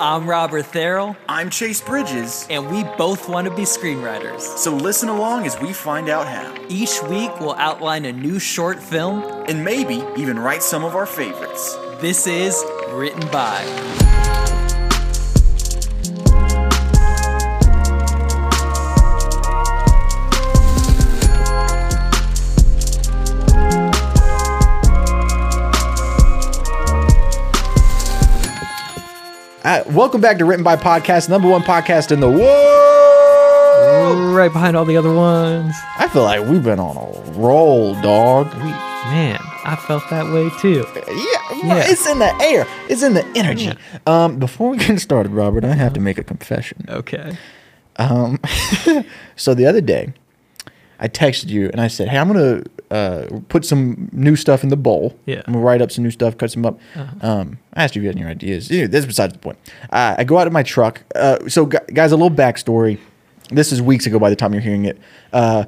I'm Robert Therrell, I'm Chase Bridges, and we both want to be screenwriters. so listen along as we find out how, Each week, we'll outline a new short film. and maybe even write some of our favorites. This is Written By. Welcome back to Written by Podcast, number one podcast in the world. right behind all the other ones. I feel like we've been on a roll, dog. We, man, I felt that way too. Yeah, Yeah. it's in the air. It's in the energy. Um, before we get started, Robert, I have to make a confession. Okay. Um, So the other day, I texted you and I said, "Hey, I'm gonna uh, put some new stuff in the bowl. Yeah. I'm gonna write up some new stuff, cut some up." Um, I asked you if you had any ideas. This is besides the point. Uh, I go out in my truck. Uh, so, gu- guys, a little backstory. This is weeks ago. By the time you're hearing it, uh,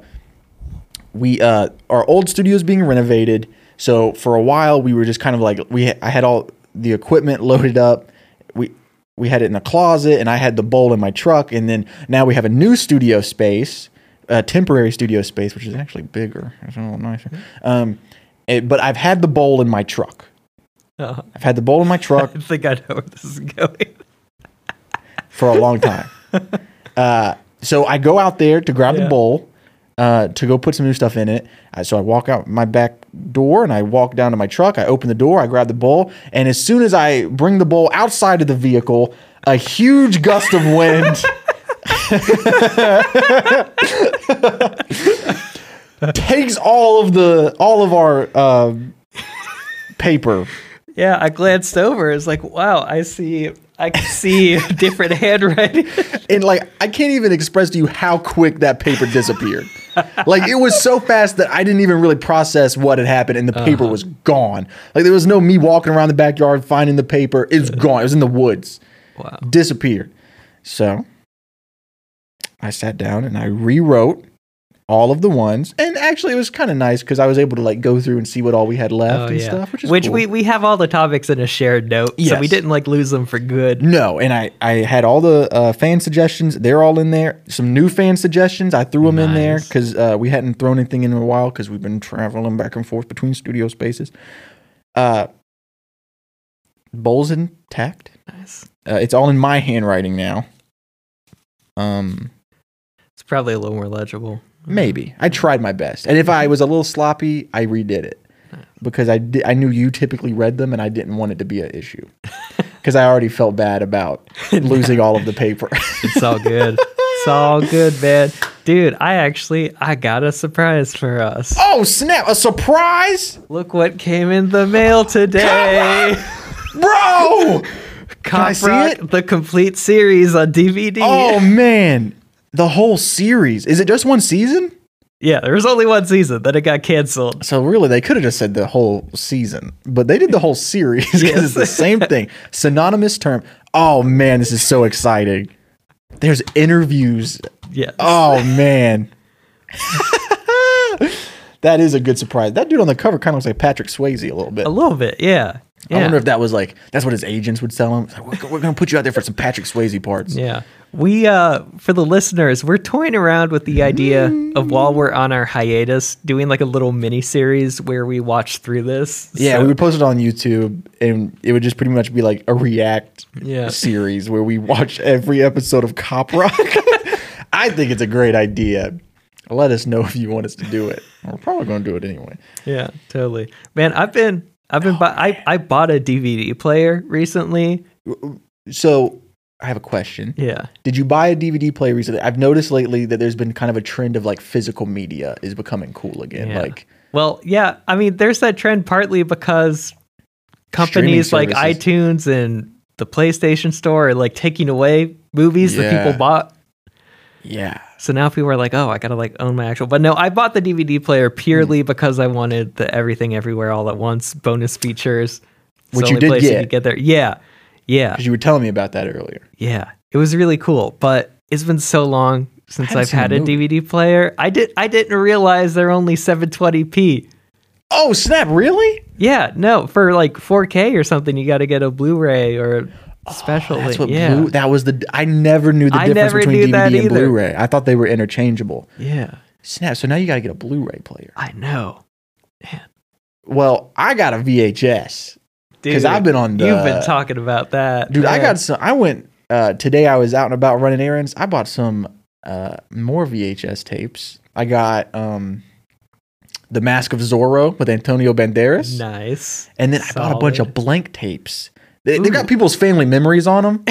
we uh, our old studio is being renovated. So for a while, we were just kind of like we. I had all the equipment loaded up. We we had it in a closet, and I had the bowl in my truck. And then now we have a new studio space, a temporary studio space, which is actually bigger. It's a little nicer. Um, it- but I've had the bowl in my truck. Uh, I've had the bowl in my truck I think I know where this is going. for a long time. uh, so I go out there to grab the bowl uh, to go put some new stuff in it. Uh, so I walk out my back door and I walk down to my truck. I open the door, I grab the bowl, and as soon as I bring the bowl outside of the vehicle, a huge gust of wind takes all of the all of our uh, paper. Yeah, I glanced over. It's like, wow, I see, I can see different handwriting. and like I can't even express to you how quick that paper disappeared. like it was so fast that I didn't even really process what had happened, and the paper was gone. Like there was no me walking around the backyard finding the paper. It was gone. It was in the woods. Wow. Disappeared. So I sat down and I rewrote all of the ones, and actually it was kind of nice because I was able to like go through and see what all we had left and stuff, which is cool. we we have all the topics in a shared note, so we didn't like lose them for good. No, and I I had all the uh, fan suggestions. They're all in there. Some new fan suggestions. I threw them in there because uh, we hadn't thrown anything in a while because we've been traveling back and forth between studio spaces. Uh, bowls intact. Nice. Uh, it's all in my handwriting now. Um, It's probably a little more legible. maybe I tried my best, and if I was a little sloppy, I redid it because I di- I knew you typically read them, and I didn't want it to be an issue because I already felt bad about losing all of the paper. It's all good. it's all good, man. Dude, I actually I got a surprise for us. Oh snap! A surprise, Look what came in the mail today. bro! Cop I see Rock, it? the complete series on DVD. Oh man, the whole series. Is it just one season? yeah, there was only one season, then it got canceled. So really, they could have just said the whole season, but they did the whole series because it's the same thing. Synonymous term. Oh man, this is so exciting. There's interviews. Yes. Oh man. that is a good surprise. That dude on the cover kind of looks like Patrick Swayze a little bit. A little bit, yeah. Yeah. I wonder if that was like that's what his agents would sell him. Like, we're, we're gonna put you out there for some Patrick Swayze parts. Yeah. We uh for the listeners, we're toying around with the idea of while we're on our hiatus, doing like a little mini series where we watch through this. Yeah, So- we would post it on YouTube, and it would just pretty much be like a React Yeah. series where we watch every episode of Cop Rock. I think it's a great idea. Let us know if you want us to do it. We're probably going to do it anyway. Yeah, totally. Man, I've been I've been bu- I I bought a DVD player recently. So I have a question. Yeah. Did you buy a DVD player recently? I've noticed lately that there's been kind of a trend of like physical media is becoming cool again. Yeah. Like, Well, yeah, I mean, there's that trend partly because companies like iTunes and the PlayStation Store are like taking away movies that people bought. Yeah, So now people are like, "Oh, I gotta like own my actual." But no, I bought the DVD player purely Hmm. because I wanted the everything everywhere all at once bonus features. It's Which you did place you get. get there. Yeah, yeah, because you were telling me about that earlier. yeah. It was really cool, but it's been so long since I've had a movie. DVD player. I did. I didn't realize they're only 720p. Oh snap! Really? Yeah, no, for like 4K or something, you got to get a Blu-ray or especially. That's what yeah. Blu- that was the I never knew the I difference between DVD and. Blu-ray. I thought they were interchangeable. yeah. Snap. So now you got to get a Blu-ray player. I know. Man. Well, I got a VHS. because I've been on the- You've been talking about that. Dude, I got some. I went uh, today. I was out and about running errands. I bought some uh, more VHS tapes. I got um, the Mask of Zorro with Antonio Banderas, nice. and then I bought a bunch of blank tapes. They, they got people's family memories on them,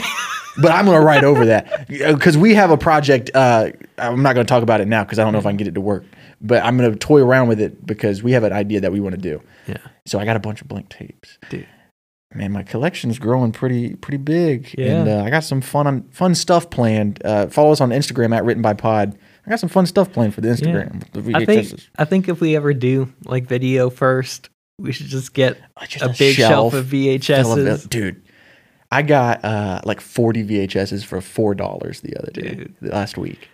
but I'm gonna write over that because we have a project. Uh, I'm not gonna talk about it now because I don't know if I can get it to work. But I'm gonna toy around with it because we have an idea that we want to do. Yeah. So I got a bunch of blank tapes. Dude. Man, my collection's growing pretty pretty big, Yeah. and uh, I got some fun fun stuff planned. Uh, follow us on Instagram at Written by Pod. I got some fun stuff planned for the Instagram. The I think I think if we ever do like video first, we should just get just a big shelf, of full of VHSs. dude. I got uh, like 40 VHSs for four dollars the other day, Dude. last week.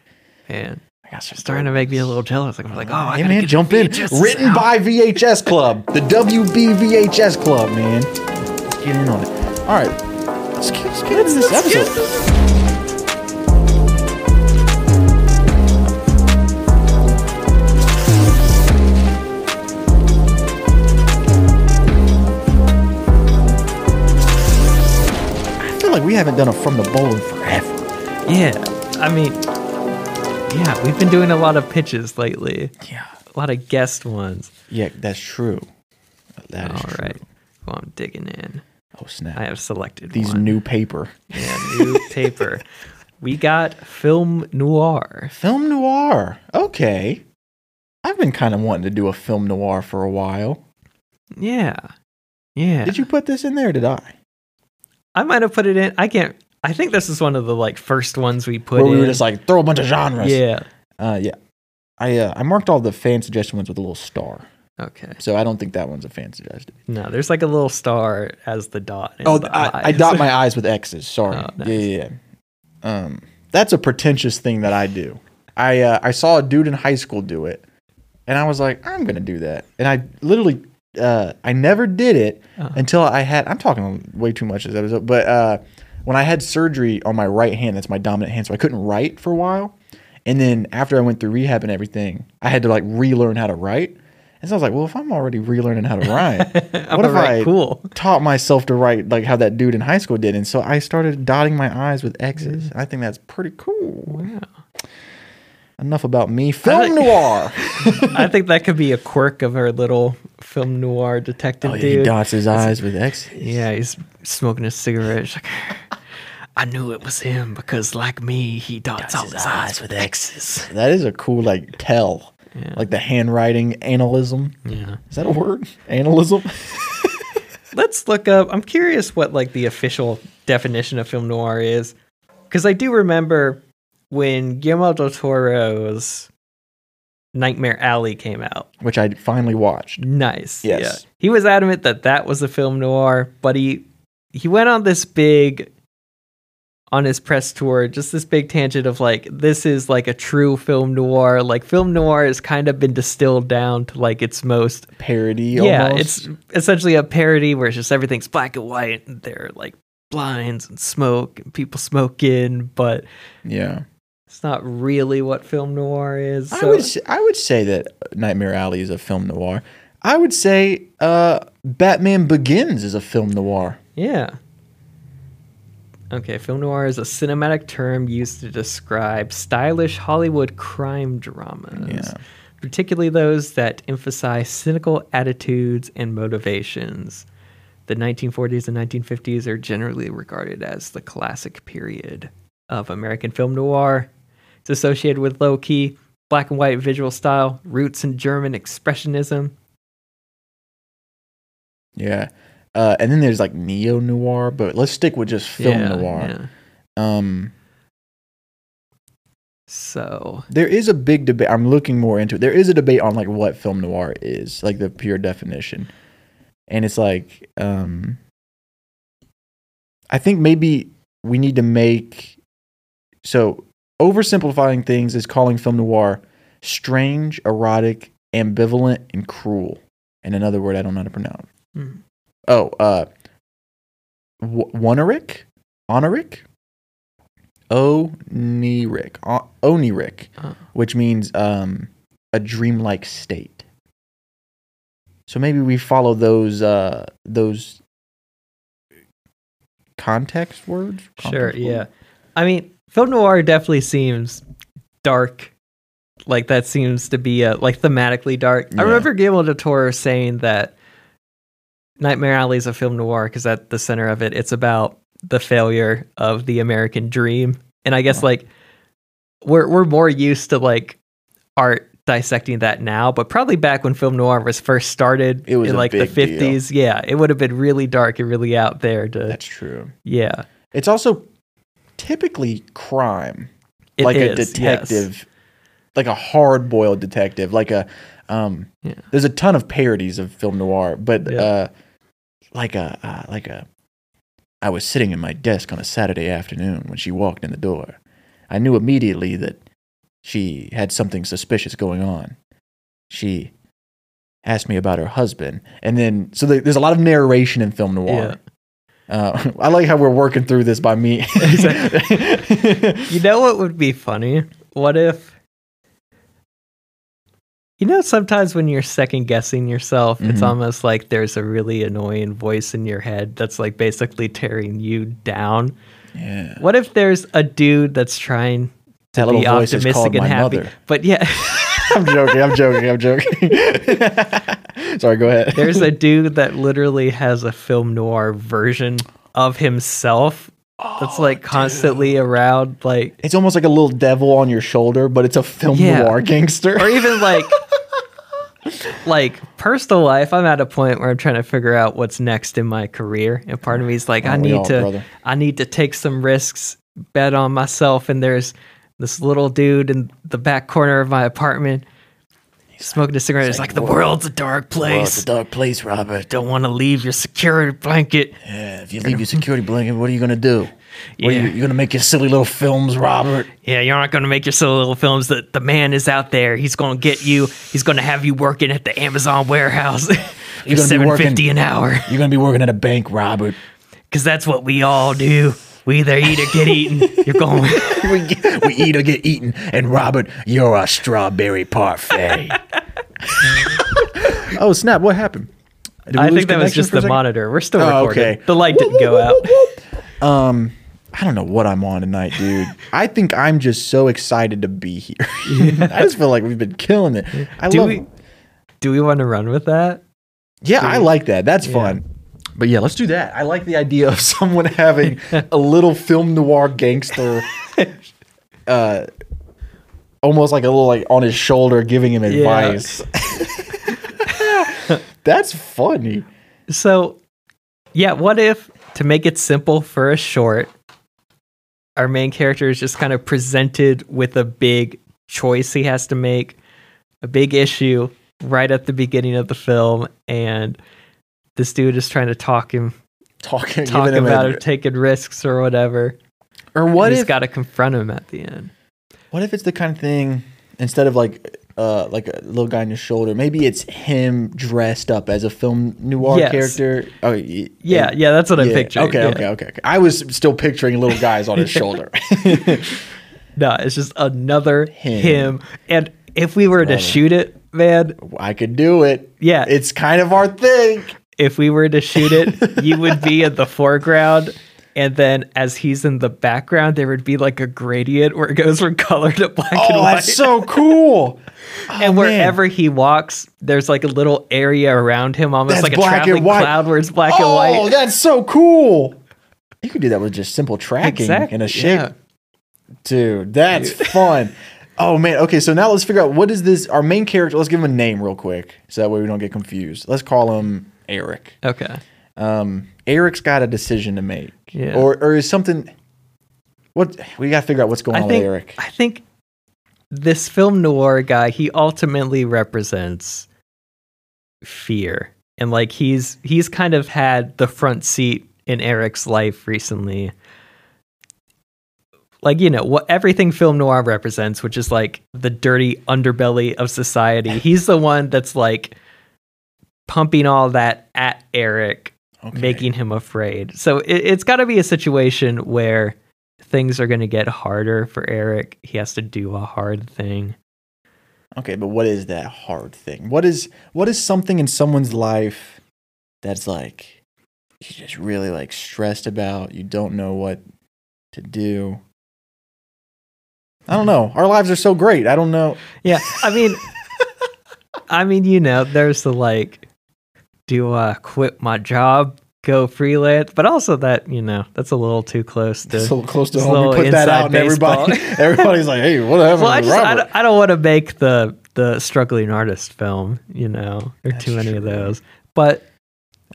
Man, I starting to make me a little jealous. Like I'm like, oh, I hey man, jump in. Written out. by VHS Club, the WB VHS Club, man. Let's get in on it. All right, let's get, let's get into this episode. Like we haven't done a from the bowl in forever. Yeah, I mean, yeah, we've been doing a lot of pitches lately, Yeah, a lot of guest ones. yeah, that's true. That is All true. right, well, I'm digging in. Oh snap! I have selected These one. new paper. yeah, new paper. We got film noir. Film noir. Okay. I've been kind of wanting to do a film noir for a while. Yeah, yeah. Did you put this in there? Or did I? I might have put it in. I can't. I think this is one of the like first ones we put Where in. we were just like throw a bunch of genres. yeah. Uh, yeah. I uh, I marked all the fan suggestion ones with a little star, Okay. so I don't think that one's a fan suggested. No, there's like a little star as the dot. in Oh, the I, I dot my eyes with X's. Sorry. Oh, nice. Yeah, yeah, yeah. Um, that's a pretentious thing that I do. I uh, I saw a dude in high school do it, and I was like, I'm gonna do that, and I literally uh, I never did it Uh-huh. until I had. I'm talking way too much this episode, but uh, when I had surgery on my right hand, that's my dominant hand, so I couldn't write for a while, and then after I went through rehab and everything, I had to like relearn how to write. And so I was like, well, if I'm already relearning how to write, what if right I cool. taught myself to write like how that dude in high school did? And so I started dotting my I's with X's. I think that's pretty cool. Wow. Enough about me. Film like- noir. I think that could be a quirk of our little film noir detective oh, he dude. dots his eyes with X's. Yeah, he's smoking a cigarette. Like, I knew it was him because, like me, he dots all his eyes with X's. That is a cool like tell. Yeah. Like the handwriting analysm. Yeah. Is that a word? Analysm? Let's look up. I'm curious what like the official definition of film noir is, because I do remember when Guillermo del Toro's Nightmare Alley came out. Which I finally watched. Nice. Yes. Yeah. He was adamant that that was a film noir, but he he went on this big on his press tour, just this big tangent of like this is like a true film noir. Like film noir has kind of been distilled down to like its most Parody yeah, almost. it's essentially a parody where it's just everything's black and white and there are like blinds and smoke and people smoking, but yeah. It's not really what film noir is. I would say, I would say that Nightmare Alley is a film noir. I would say uh, Batman Begins is a film noir. Yeah. Okay, film noir is a cinematic term used to describe stylish Hollywood crime dramas, Yeah. particularly those that emphasize cynical attitudes and motivations. The 1940s and 1950s are generally regarded as the classic period of American film noir. It's associated with low key, black and white visual style, roots in German expressionism. Yeah. Uh, and then there's like neo noir, but let's stick with just film Yeah, noir. yeah. Um, So, there is a big debate. I'm looking more into it. There is a debate on like what film noir is, like the pure definition. And it's like, um, I think maybe we need to make so oversimplifying things is calling film noir strange, erotic, ambivalent, and cruel. And another word I don't know how to pronounce. hmm. Oh, uh, w- Woneric? Oniric, Oniric, O- Oniric, Oh. which means um, a dreamlike state. So maybe we follow those uh, those context words. Sure, Context yeah. I mean, film noir definitely seems dark. Like that seems to be uh, like thematically dark. Yeah. I remember Guillermo del Toro saying that Nightmare Alley is a film noir because at the center of it, it's about the failure of the American dream. And I guess like we're we're more used to like art dissecting that now, but probably back when film noir was first started It was in like the fifties, yeah, it would have been really dark and really out there to That's true. yeah. It's also typically crime. It like a is, yes. detective, like a hard boiled detective, like a. Um, Yeah. There's a ton of parodies of film noir, but Yeah. uh, like a uh, like a. I was sitting at my desk on a Saturday afternoon when she walked in the door. I knew immediately that she had something suspicious going on. She asked me about her husband, and then so there's a lot of narration in film noir. Uh, I like how we're working through this by me. You know what would be funny? What if you know sometimes when you're second guessing yourself, it's Mhm. almost like there's a really annoying voice in your head that's like basically tearing you down. yeah. What if there's a dude that's trying to little be optimistic and happy? mother. But yeah, I'm joking. I'm joking. I'm joking. Sorry, go ahead. there's a dude that literally has a film noir version of himself that's oh, like constantly around like It's almost like a little devil on your shoulder, but it's a film Yeah. noir gangster. or even like like personal life i'm at a point where i'm trying to figure out what's next in my career and part of me is like i need all, to brother? i need to take some risks bet on myself and there's this little dude in the back corner of my apartment smoking a cigarette it's like, the world's a dark place dark place, Robert. don't want to leave your security blanket Yeah, if you leave your security blanket, what are you gonna do? What are Yeah. you, you gonna make your silly little films, Robert? yeah you're not going to make your silly little films that the man is out there he's going to get you he's going to have you working at the amazon warehouse for You're gonna be 750 working- an hour You're gonna be working at a bank, Robert. Because that's what we all do. We either eat or get eaten. You're going. we, get- we eat or get eaten, and Robert, you're a strawberry parfait. oh snap! What happened? Did we I think that was just the monitor. We're still Oh, recording. okay. The light didn't go out. Um, I don't know what I'm on tonight, dude. I think I'm just so excited to be here. I just feel like we've been killing it. I Do love. we? Do we want to run with that? yeah, I like that. That's Yeah. fun. But yeah, let's do that. I like the idea of someone having a little film noir gangster, uh, almost like a little like on his shoulder, giving him advice. That's funny. So, yeah. What if to make it simple for a short, our main character is just kind of presented with a big choice he has to make, a big issue right at the beginning of the film, and this dude is trying to talk him, Talking, talk him about him taking risks or whatever. or what He's got to confront him at the end. What if it's the kind of thing instead of like uh like a little guy on your shoulder, maybe it's him dressed up as a film noir Yes. character. Oh y- Yeah, yeah, that's what I'm picturing. Okay, yeah. okay, okay, okay. I was still picturing little guys on his shoulder. No, it's just another Him. him. And if we were to shoot it, man, I could do it. Yeah. It's kind of our thing. If we were to shoot it, you would be in the foreground. And then as he's in the background, there would be like a gradient where it goes from color to black and Oh, white. that's so cool. and oh, wherever he walks, there's like a little area around him, almost That's like a and traveling white. cloud where it's black oh, and white. Oh, that's so cool. You could do that with just simple tracking Exactly, and a shape. yeah. Dude, that's fun. Oh man, okay, so now let's figure out what is this our main character, let's give him a name real quick so that way we don't get confused. Let's call him Eric. Okay. Um Eric's got a decision to make. Yeah. Or or is something what we got to figure out what's going I on think with Eric. I think this film noir guy, he ultimately represents fear. And like he's he's kind of had the front seat in Eric's life recently. Like, you know, what everything film noir represents, which is like the dirty underbelly of society. He's the one that's like pumping all that at Eric Okay. making him afraid. So it, it's got to be a situation where things are going to get harder for Eric. He has to do a hard thing. Okay, but what is that hard thing? What is what is something in someone's life that's like you just really like stressed about, you don't know what to do? I don't know. Our lives are so great. I don't know. Yeah, I mean, I mean, you know, there's the like, do I quit my job, go freelance? But also that, you know, that's a little too close to. Little close to home. Little put that out, and everybody, everybody's like, "Hey, what happened well, I just I don't, don't want to make the the struggling artist film, you know, or That's too many of those. But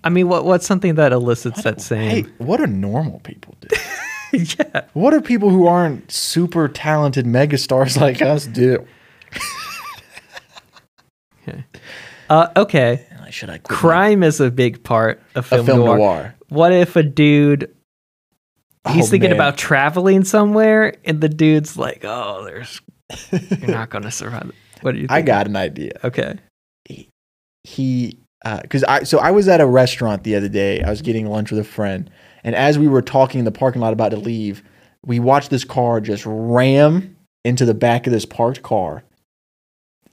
I mean, what what's something that elicits What that same? Hey, what do normal people do? yeah, what do people who aren't super talented megastars like us do? uh, okay. Like, Should I quit my- Crime is a big part of film, film noir. noir? What if a dude he's Oh, thinking man. about traveling somewhere and the dude's like, "Oh, there's you're not going to survive." What do you think? I got an idea. Okay. he uh, because I so I was at a restaurant the other day. I was getting lunch with a friend, and as we were talking in the parking lot about to leave, we watched this car just ram into the back of this parked car,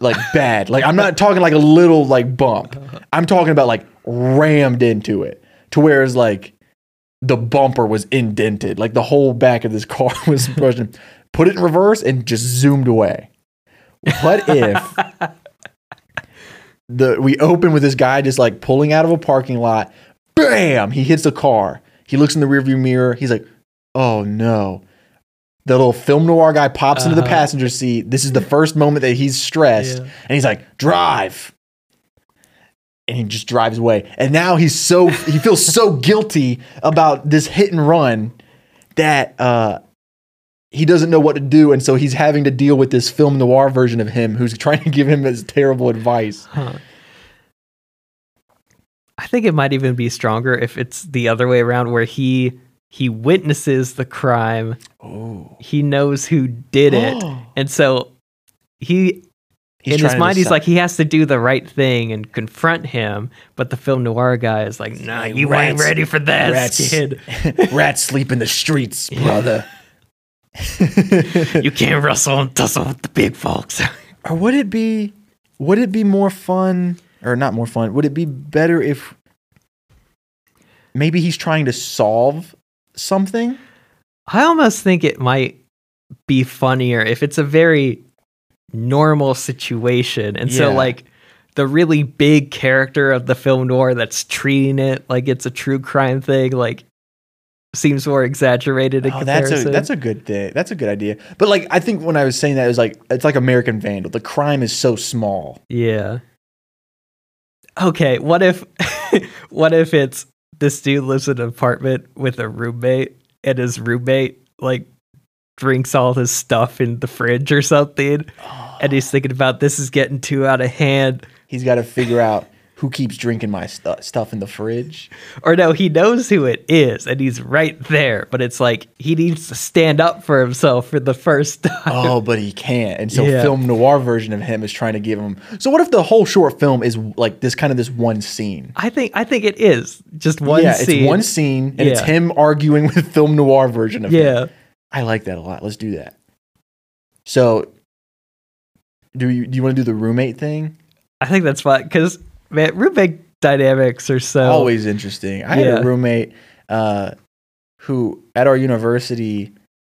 like bad. like I'm not talking like a little like bump. I'm talking about like rammed into it to where it's like the bumper was indented, like the whole back of this car was brushing. Put it in reverse and just zoomed away. What if the we open with this guy just like pulling out of a parking lot. Bam! He hits the car. He looks in the rearview mirror. He's like, "Oh no!" The little film noir guy pops into the Uh-huh. passenger seat. This is the first moment that he's stressed, Yeah. and he's like, "Drive!" And he just drives away. And now he's so he feels so guilty about this hit and run that uh, he doesn't know what to do, and so he's having to deal with this film noir version of him who's trying to give him his terrible advice. Huh. I think it might even be stronger if it's the other way around where he he witnesses the crime, Oh, he knows who did it, and so he He's in his mind he's like he has to do the right thing and confront him, but the film noir guy is like, "Nah, you ain't ready for this, rats. kid. rats sleep in the streets, brother. You can't wrestle and tussle with the big folks." or would it be? Would it be more fun, or not more fun? Would it be better if maybe he's trying to solve something? I almost think it might be funnier if it's a very normal situation. And so, like, the really big character of the film noir that's treating it like it's a true crime thing, like, seems more exaggerated in Oh, that's a that's a good thing. That's a good idea. But like, I think when I was saying that, it was like it's like American Vandal. The crime is so small. yeah. Okay, what if, what if it's this dude lives in an apartment with a roommate and his roommate, like, drinks all his stuff in the fridge or something? and he's ah. thinking about this is getting too out of hand. He's got to figure out who keeps drinking my stu- stuff in the fridge. Or no, he knows who it is and he's right there, but it's like he needs to stand up for himself for the first time. Oh, but he can't. And so Yeah. film noir version of him is trying to give him. So what if the whole short film is like this kind of this one scene? I think I think it is just one yeah, scene. it's one scene and it's him arguing with film noir version of him. Yeah. I like that a lot. Let's do that. So do you do you want to do the roommate thing? I think that's fine because man, roommate dynamics are so Always interesting. I had a roommate uh, who at our university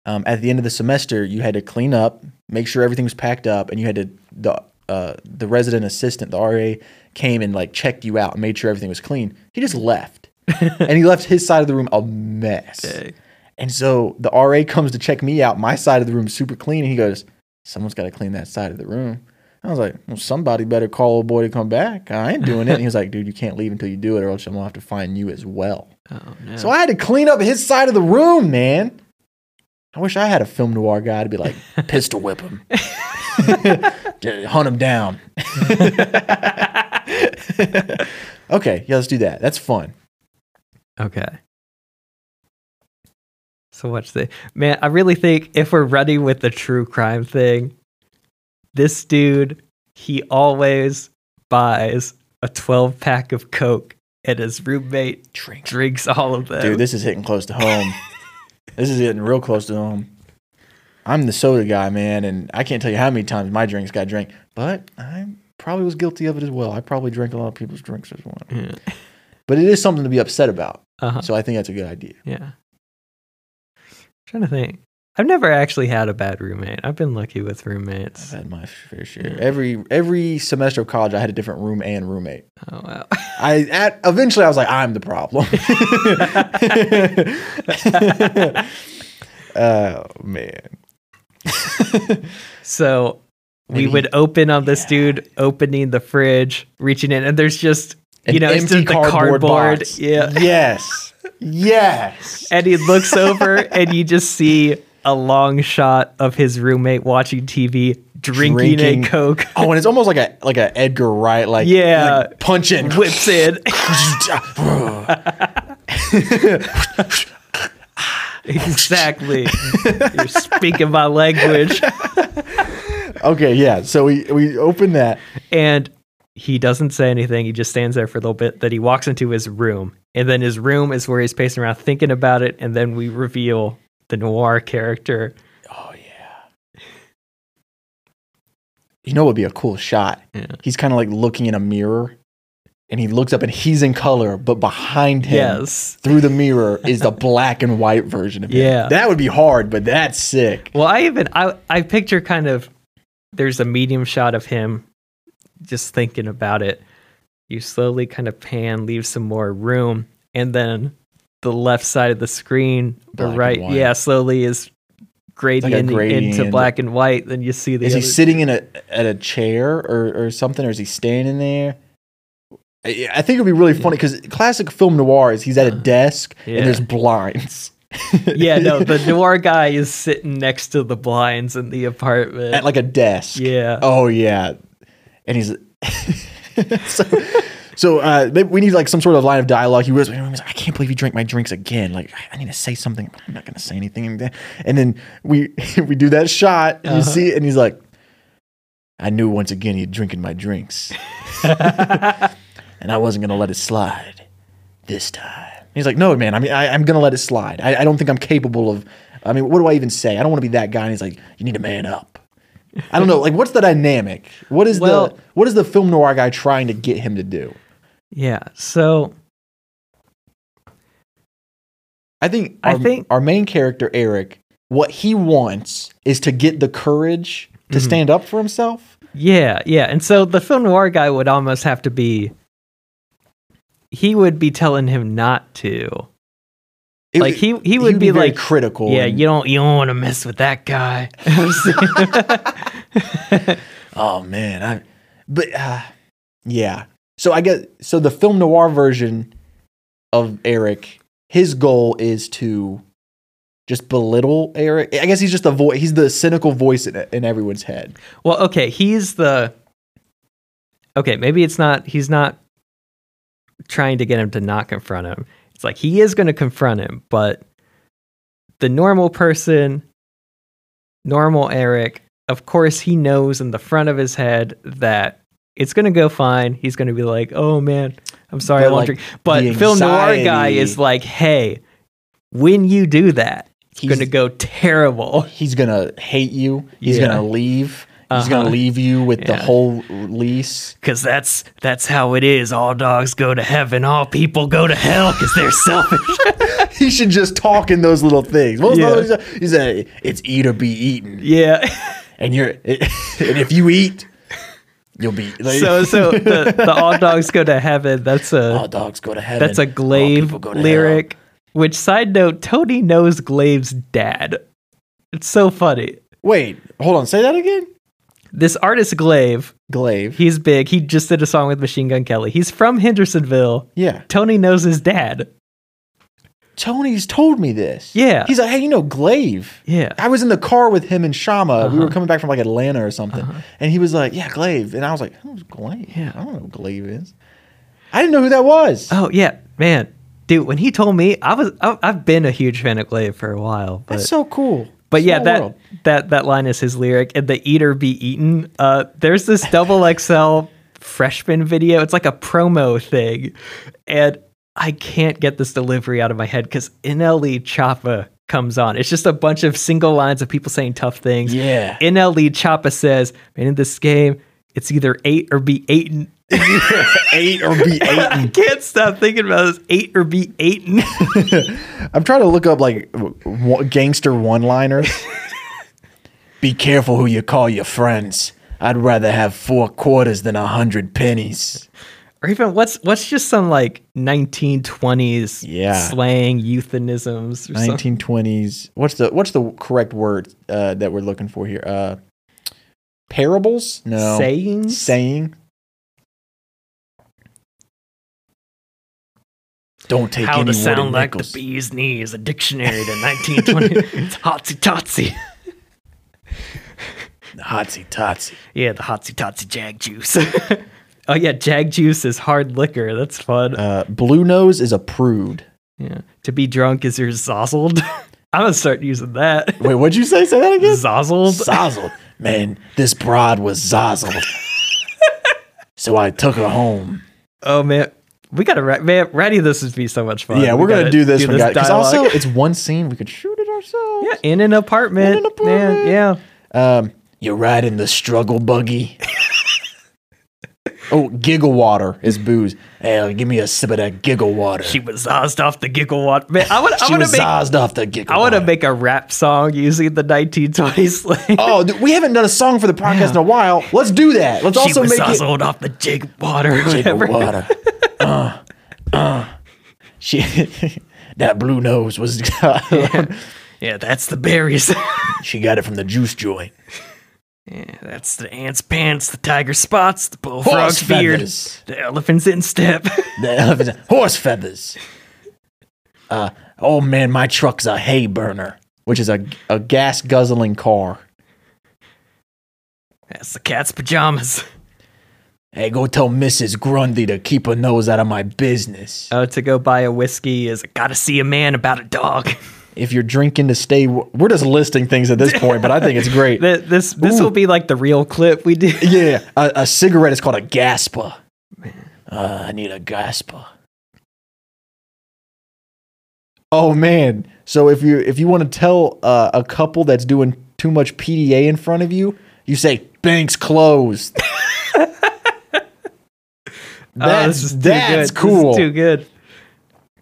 um, at the end of the semester you had to clean up, make sure everything was packed up, and you had to the uh, the resident assistant, the RA, came and like checked you out and made sure everything was clean. He just left, and he left his side of the room a mess. Okay. And so the RA comes to check me out. My side of the room super clean, and he goes, "Someone's got to clean that side of the room." I was like, "Well, somebody better call old boy to come back. I ain't doing it." And he was like, "Dude, you can't leave until you do it, or else I'm gonna have to find you as well." Oh no. So I had to clean up his side of the room, man. I wish I had a film noir guy to be like, pistol whip him, hunt him down. okay, yeah, let's do that. That's fun. Okay. So what's the man? I really think if we're running with the true crime thing, this dude he always buys a twelve pack of Coke and his roommate Drink. drinks all of them. Dude, this is hitting close to home. this is hitting real close to home. I'm the soda guy, man, and I can't tell you how many times my drinks got drank, but I probably was guilty of it as well. I probably drank a lot of people's drinks as well. Yeah. But it is something to be upset about. Uh-huh. So I think that's a good idea. Yeah. trying to think. I've never actually had a bad roommate. I've been lucky with I've roommates. had my fair share. Every every semester of college, I had a different room and roommate. Oh wow. I at eventually I was like, I'm the problem. oh man. So we would open on this dude opening the fridge, reaching in, and there's just you An know it's empty just the cardboard. box. Yeah. Yes. Yes. And he looks over and you just see a long shot of his roommate watching TV, drinking, Drinking. a Coke, Oh, and it's almost like a like a Edgar Wright, like Yeah. like punching. whips in. exactly. You're speaking my language. okay, yeah. So we we open that. And he doesn't say anything. He just stands there for a little bit. Then he walks into his room. And then his room is where he's pacing around thinking about it. And then we reveal the noir character. Oh yeah. You know what would be a cool shot? Yeah. He's kind of like looking in a mirror, and he looks up and he's in color, but behind him, Yes. through the mirror, is the black and white version of him. Yeah. that would be hard, but that's sick. Well, I even I I picture kind of there's a medium shot of him just thinking about it. You slowly kind of pan, leave some more room, and then the left side of the screen, the Black right, yeah, slowly is gradient into gradient. black and white. Then you see the Is he other- sitting in a at a chair or or something, or is he standing there? I I think it'd be really funny because classic film noir is he's at a desk Uh, Yeah. and there's blinds. yeah, no, the noir guy is sitting next to the blinds in the apartment. at like a desk. yeah. Oh yeah, and he's so. So uh, we need like some sort of line of dialogue. He was, like, I can't believe you drank my drinks again. Like I- need to say something. I'm not gonna say anything. And then we we do that shot, and you Uh-huh. see, it, and he's like, I knew once again he'd drinking my drinks, and I wasn't gonna let it slide this time. He's like, No, man. I mean, I, I'm gonna let it slide. I, I don't think I'm capable of. I mean, what do I even say? I don't want to be that guy. And he's like, You need to man up. I don't know. Like, what's the dynamic? What is Well- the what is the film noir guy trying to get him to do? Yeah. So I think I our, think- our main character Eric, what he wants is to get the courage to Mhm. stand up for himself. Yeah, yeah. And so the film noir guy would almost have to be he would be telling him not to. It- Like, he- he would be very like, critical. Yeah, and- you don't you don't want to mess with that guy. Oh man, I but uh, yeah. So I get so the film noir version of Eric, his goal is to just belittle Eric. I guess he's just the voice. He's the cynical voice in, in everyone's head. well, okay, he's the Okay, maybe it's not he's not trying to get him to not confront him. It's like he is going to confront him, but the normal person normal Eric, of course he knows in the front of his head that it's going to go fine. He's going to be like, "Oh man, I'm sorry, But, I won't like, drink." But film noir guy is like, "Hey, when you do that, it's He's- going to go terrible." He's gonna hate you. He's Yeah. gonna leave. He's Uh-huh. gonna leave you with the Yeah. whole lease. Cause that's that's how it is. All dogs go to heaven. All people go to hell because they're selfish. he should just talk in those little things. What was the Yeah. other he said? He said, "It's eat or be eaten." yeah. and you're and if you eat, you'll be. Like, so so the, the all dogs go to heaven. That's a all dogs go to heaven. that's a all Glaive people go to lyric. Which side note, Tony knows Glaive's dad. It's so funny. Wait, hold on. Say that again. This artist Glaive, Glaive. he's big. He just did a song with Machine Gun Kelly. He's from Hendersonville. yeah, Tony knows his dad. Tony's told me this. Yeah. he's like, hey, you know, Glaive. Yeah. I was in the car with him and Shama. We were Uh-huh. coming back from like Atlanta or something, and he was like, "Yeah, Glaive," and I was like, "Who's Glaive? Yeah. I don't know who Glaive is. I didn't know who that was. Oh yeah, man, dude. When he told me, I was I, I've been a huge fan of Glaive for a while, but That's so cool. But yeah, Small that world. that that line is his lyric, and the eater be eaten. Uh, there's this double XL freshman video. It's like a promo thing. And I can't get this delivery out of my head because NLE Choppa comes on. It's just a bunch of single lines of people saying tough things. Yeah. NLE Choppa says, man, in this game, it's either eight or be eight. Eight or be eight. I can't stop thinking about this. Eight or be eight. I'm trying to look up like w- gangster one-liners. be careful who you call your friends. I'd rather have four quarters than a hundred pennies. or even what's what's just some like 1920s Yeah. slang euphemisms or something. 1920s. What's the what's the correct word uh, that we're looking for here? Uh, parables? No. sayings. Saying. Don't take How any to sound like nickels. the bee's knees, a dictionary to 1920. it's hotsy totsy. Hotsy totsy. Yeah, the hotsy totsy jag juice. oh yeah, jag juice is hard liquor. That's fun. Uh, blue nose is a prude. yeah. To be drunk is your zozzled. I'm gonna start using that. Wait, what'd you say? Say that again. Zozzled. Zozzled. Man, this broad was zozzled. so I took her home. Oh man, we gotta ra- man, ready. This would be so much fun. yeah, We we're gonna do this. Because also, it's one scene. We could shoot it ourselves. yeah, in an apartment. In an apartment. Man, yeah. Um, you're riding the struggle buggy. oh, giggle water is booze. Hey, give me a sip of that giggle water. She was zozzed off the giggle water. Man, I want. I want was to make. off the giggle I want to make a rap song using the 1920s slang. Oh, th- we haven't done a song for the podcast in a while. Let's do that. Let's she also was make it off the jig water. or Giggle water. Uh, uh. She, that blue nose was. Yeah, that's the berries. she got it from the juice joint. yeah, that's the ant's pants, the tiger spots, the Horse bullfrog's beard, feathers. the elephant's instep. The elephant, horse feathers. Uh, oh man, my truck's a hay burner, which is a, a gas guzzling car. that's the cat's pajamas. Hey, go tell Mrs. Grundy to keep her nose out of my business. Oh, to go buy a whiskey is gotta see a man about a dog. If you're drinking to stay, we're just listing things at this point, but I think it's great. Th- this this Ooh. will be like the real clip we do. Yeah, a, a cigarette is called a gaspa. Uh, I need a gaspa. Oh man! So if you if you want to tell uh, a couple that's doing too much PDA in front of you, you say "Bank's closed." Oh, that's too that's good. Cool. too good.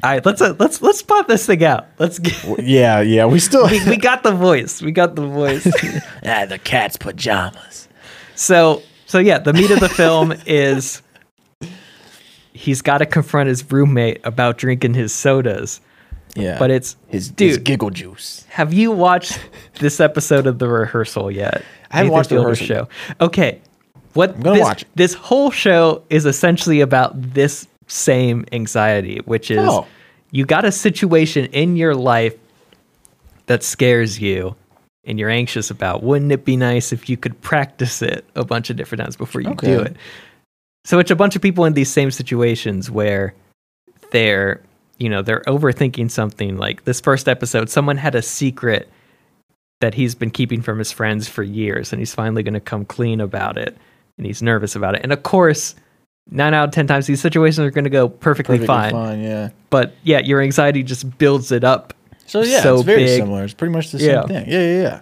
All right, let's uh, let's let's pop this thing out. Let's get. yeah, yeah. We still we, we got the voice. We got the voice. ah, the cat's pajamas. So so yeah, the meat of the film is he's got to confront his roommate about drinking his sodas. Yeah, But it's his, his dude. giggle juice. Have you watched this episode of the rehearsal yet? I haven't Nathan watched The Rehearsal show. Okay, what gonna this, watch it. This whole show is essentially about this same anxiety, which is Oh. you got a situation in your life that scares you and you're anxious about. Wouldn't it be nice if you could practice it a bunch of different times before you do it? So it's a bunch of people in these same situations where they're, you know, they're overthinking something. Like this first episode, someone had a secret that he's been keeping from his friends for years, and he's finally going to come clean about it, and he's nervous about it. And of course, nine out of ten times these situations are going to go perfectly, Perfectly fine. fine. Yeah. But yeah, your anxiety just builds it up. So yeah, so it's very big. similar. It's pretty much the Yeah. same thing. Yeah, yeah, yeah.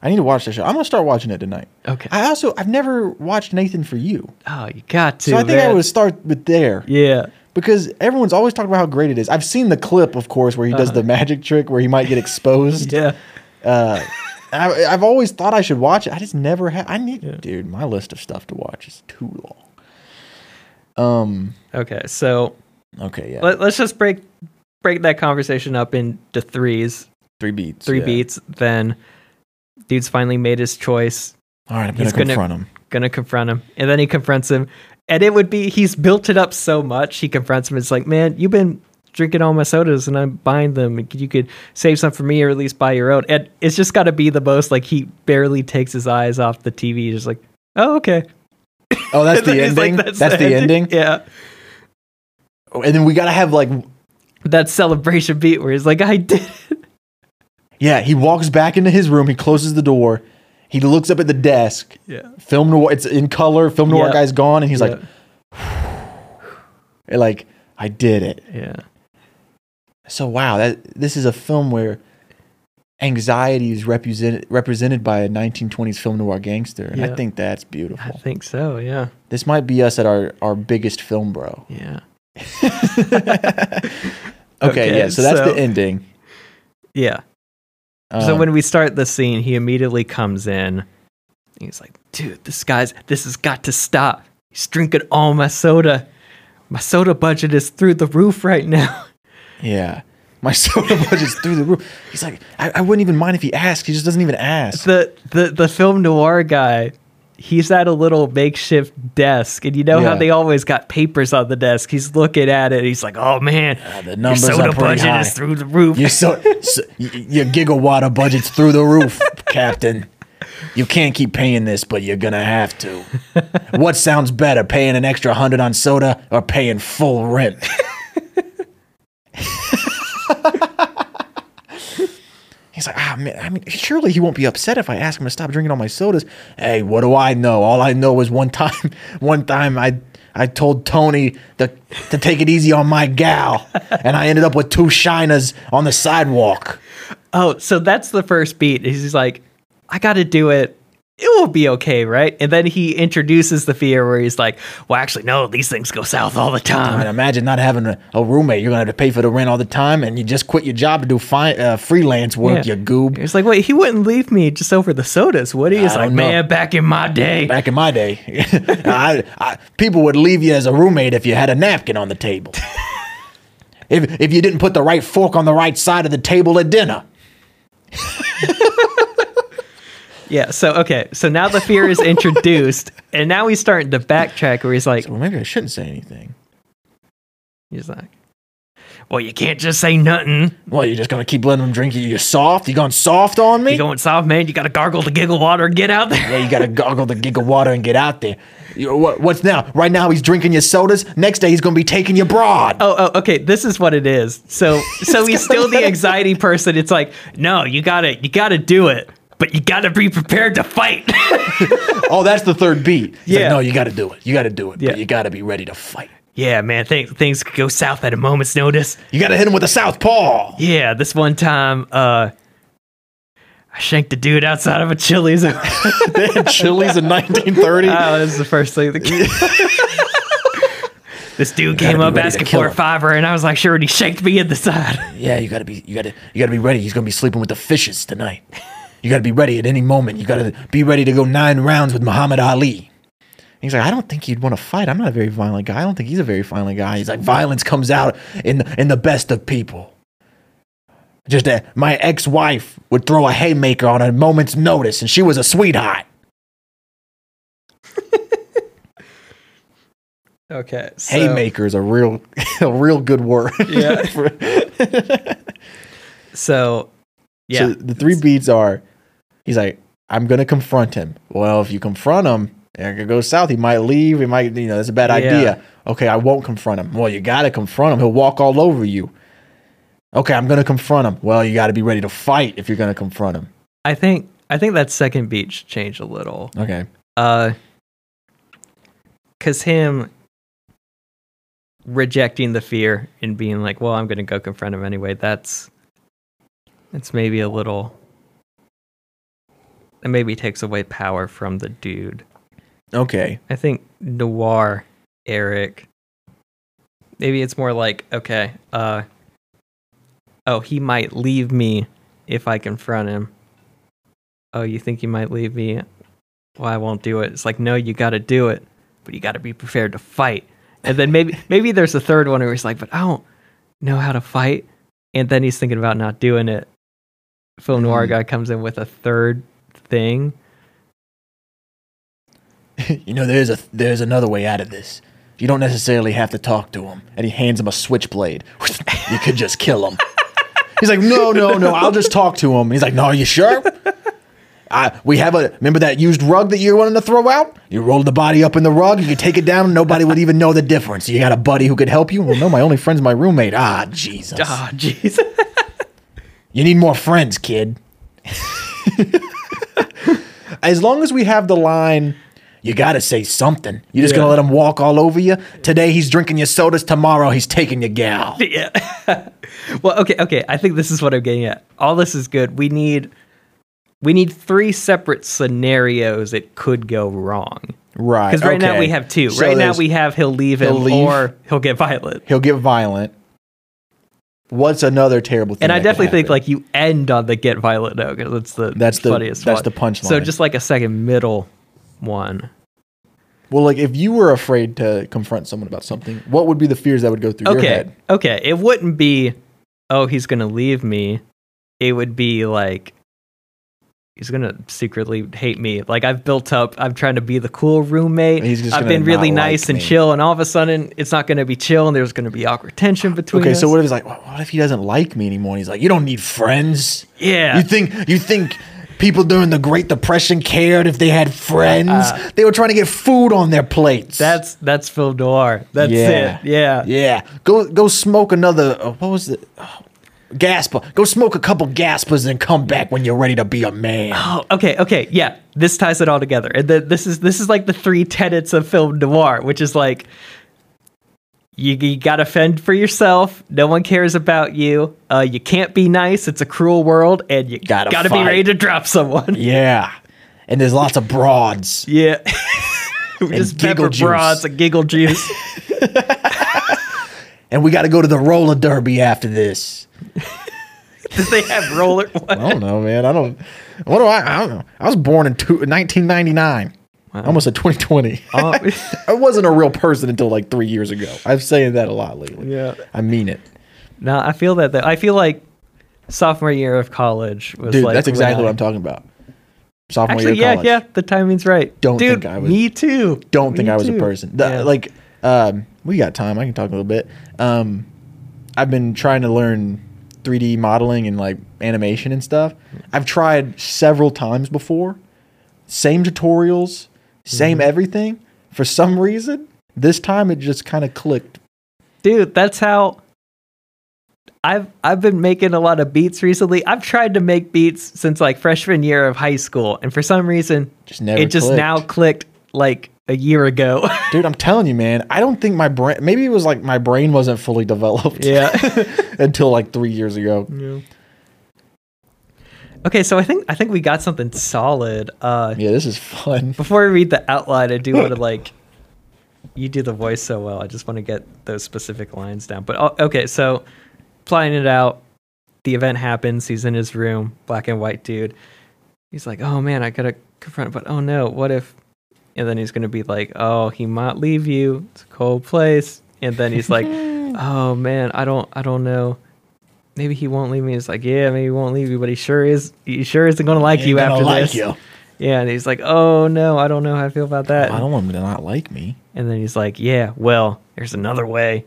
I need to watch the show. I'm gonna start watching it tonight. Okay. I also I've never watched Nathan for You, oh, you got to. so I think I would start with there Yeah. because everyone's always talking about how great it is. I've seen the clip, of course, where he does the magic trick where he might get exposed. Uh-huh. Yeah. uh, I, I've always thought I should watch it. I just never have. I need, dude. My list of stuff to watch is too long. Um. Okay. So Okay. Yeah. let, let's just break break that conversation up into threes, three beats. three yeah. beats. Then, dude's finally made his choice. All right. I'm gonna He's gonna- confront him. gonna confront him and then he confronts him and it would be he's built it up so much he confronts him it's like man you've been drinking all my sodas and i'm buying them you could save some for me or at least buy your own and it's just got to be the most like he barely takes his eyes off the tv he's just like oh okay Oh, that's the He's like, ending. that's, the ending. yeah Oh, And then we gotta have like that celebration beat where he's like i did it Yeah, he walks back into his room. He closes the door. He looks up at the desk. Yeah. Film noir. It's in color. Film noir guy's gone, and he's like, Yeah. like, I did it. yeah. So wow, that this is a film where anxiety is represented represented by a 1920s film noir gangster. And I think that's beautiful. I think so. Yeah. This might be us at our our biggest film bro. Yeah. Okay, Okay, yeah. So that's so- the ending. Yeah. so Um, when we start the scene, he immediately comes in. He's like, dude, this guy's, this has got to stop. He's drinking all my soda. My soda budget is through the roof right now. yeah, my soda budget's through the roof. He's like, I, I wouldn't even mind if he asked. He just doesn't even ask. The, the, the film noir guy, he's at a little makeshift desk. And you know how Yeah. they always got papers on the desk? He's looking at it. He's like, oh man, ah, the your numbers soda are pretty budget high. is through the roof. Your so, so y- your gigawatt budget's through the roof, Captain. You can't keep paying this, but you're gonna have to. what sounds better, paying an extra hundred on soda or paying full rent? He's like, ah, man. I mean, surely he won't be upset if I ask him to stop drinking all my sodas. Hey, what do I know? All I know is one time, one time I, I told Tony to to take it easy on my gal, and I ended up with two shiners on the sidewalk. Oh, so that's the first beat. He's like, I got to do it. It will be okay, right? And then he introduces the fear where he's like, well, actually, no, these things go south all the I mean, time. imagine not having a, a roommate. You're gonna have to pay for the rent all the time, and you just quit your job to do fi- uh, freelance work. Yeah. You goob. He's like, wait, he wouldn't leave me just over the sodas, would he? He's like, know. man, back in my day. Back in my day, I, I, people would leave you as a roommate if you had a napkin on the table. if if you didn't put the right fork on the right side of the table at dinner. Yeah, so, okay, so now the fear is introduced, and now he's starting to backtrack where he's like, Well, maybe I shouldn't say anything. he's like, well, you can't just say nothing. Well, you're just gonna keep letting them drink you. You're soft. You going soft on me? You going soft, man? You got to gargle the giggle water and get out there. yeah, you gotta gargle the giggle water and get out there. You, what, what's now? Right now, he's drinking your sodas. Next day, he's gonna be taking your broad. Oh, oh, okay. This is what it is. So, so he's still the anxiety person. It's like, no, you gotta, you gotta do it, but you gotta be prepared to fight. Oh, that's the third beat. Like, Yeah. no, you got to do it. You got to do it. Yeah. But you got to be ready to fight. yeah, man. Things things could go south at a moment's notice. You got to hit him with a southpaw. Yeah, this one time, uh, I shanked a dude outside of a Chili's. they had Chili's in 1930. Oh, this is the first thing that came. this dude came up asking for a fiver, and I was like, sure, and he shanked me in the side. yeah, you got to be. You got to. You got to be ready. He's gonna be sleeping with the fishes tonight. You got to be ready at any moment. You got to be ready to go nine rounds with Muhammad Ali. He's like, I don't think he'd want to fight. I'm not a very violent guy. I don't think he's a very violent guy. He's like, violence comes out in the, in the best of people. Just that my ex-wife would throw a haymaker on a moment's notice, and she was a sweetheart. Okay, so, Haymaker is a real, a real good word. Yeah. So, yeah, So the three beats are, he's like, I'm gonna confront him. Well, if you confront him, it could go south. He might leave. He might, you know, that's a bad Yeah. idea. Okay, I won't confront him. Well, you gotta confront him. He'll walk all over you. Okay, I'm gonna confront him. Well, you gotta be ready to fight if you're gonna confront him. I think I think that second beach changed a little. Okay. Uh, cause him rejecting the fear and being like, "Well, I'm gonna go confront him anyway." That's that's maybe a little. It maybe takes away power from the dude. Okay. I think noir, Eric. Maybe it's more like, okay, uh, oh, he might leave me if I confront him. Oh, you think he might leave me? Well, I won't do it. It's like, no, you got to do it, but you got to be prepared to fight. And then maybe, maybe there's a third one where he's like, but I don't know how to fight. And then he's thinking about not doing it. Film noir Mhm. guy comes in with a third thing. you know, there's a there's another way out of this. You don't necessarily have to talk to him. And he hands him a switchblade. you could just kill him. He's like, no, no, no. I'll just talk to him. He's like, no, are you sure? I, we have a remember that used rug that you wanted to throw out? You rolled the body up in the rug, you could take it down, nobody would even know the difference. You got a buddy who could help you? Well, no, my only friend's my roommate. Ah, Jesus. Ah, jeez. You need more friends, kid. As long as we have the line, you got to say something. You're just Yeah. gonna let him walk all over you. Today he's drinking your sodas. Tomorrow he's taking your gal. yeah. well, okay, okay. I think this is what I'm getting at. All this is good. We need we need three separate scenarios it could go wrong. Right. Because right now we have two. So right now we have he'll leave he'll him leave. or he'll get violent. he'll get violent. What's another terrible thing? And I definitely think like you end on the get violent note because that's the That's the- funniest. that's one. the punchline. So just like a second middle one. Well, like if you were afraid to confront someone about something, what would be the fears that would go through your head? Okay. It wouldn't be, oh, he's gonna leave me. It would be like he's gonna secretly hate me. Like I've built up, I'm trying to be the cool roommate. I've been really nice like and me. chill, and all of a sudden it's not gonna be chill, and there's gonna be awkward tension between Okay, us. so what if he's like, "Well, what if he doesn't like me anymore? And he's like, you don't need friends. Yeah. You think you think people during the Great Depression cared if they had friends? Uh, uh, they were trying to get food on their plates. That's that's film noir. That's Yeah. it. Yeah. yeah. Go go smoke another. Uh, what was it? Oh, uh, Gasper. Go smoke a couple Gaspers and come back when you're ready to be a man. Oh, okay, okay, yeah. This ties it all together. And the, this is this is like the three tenets of film noir, which is like you, you gotta fend for yourself. No one cares about you. Uh, you can't be nice. It's a cruel world, and you Gotta gotta, be ready to drop someone. Yeah. And there's lots of broads. Yeah. We Just giggle pepper juice. broads and giggle juice. And we got to go to the roller derby after this. Did they have roller? I don't know, man. I don't. What do I? I don't know. I was born in two, 1999. Almost a 2020. Oh. I wasn't a real person until like three years ago. I've saying that a lot lately. Yeah. I mean it, No, I feel that. Though. I feel like sophomore year of college was dude. like that's exactly what I- I'm talking about. Sophomore Actually, year yeah, of college. yeah. The timing's right. Don't Dude, think I was- Me too. Don't think I was a person. The- Yeah. Like, um, we got time. I can talk a little bit. Um, I've been trying to learn 3D modeling and like animation and stuff. I've tried several times before. Same tutorials, same Mm-hmm. everything. For some reason, this time it just kind of clicked. dude that's how i've i've been making a lot of beats recently i've tried to make beats since like freshman year of high school and for some reason Just never it just clicked. now clicked like a year ago Dude, I'm telling you, man. I don't think my brain. Maybe it was like my brain wasn't fully developed. yeah until like three years ago. Yeah. okay so i think i think we got something solid uh Yeah, this is fun. before we read the outline i do want to like you do the voice so well i just want to get those specific lines down but oh, okay so planning it out the event happens he's in his room black and white dude he's like oh man i gotta confront but oh no what if and then he's gonna be like oh he might leave you it's a cold place and then he's like oh man i don't i don't know maybe he won't leave me He's like yeah maybe he won't leave you but he sure is he sure isn't gonna like you Ain't gonna after like this you. yeah and he's like oh no i don't know how i feel about that I don't want him to not like me. and then he's like, "Yeah, well, there's another way.